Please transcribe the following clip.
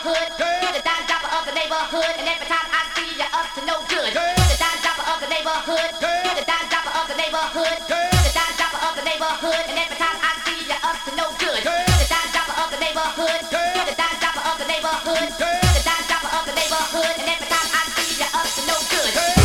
You're the dime dropper of the neighborhood. And every time I see you up to no good. You're the dime dropper of the neighborhood. You're the dime dropper of the neighborhood. You're the dime dropper of the neighborhood. And every time I see you up to no good. You're the dime dropper of the neighborhood. You're the dime dropper of the neighborhood. You're the dime dropper of the neighborhood. And every time I see you up to no good.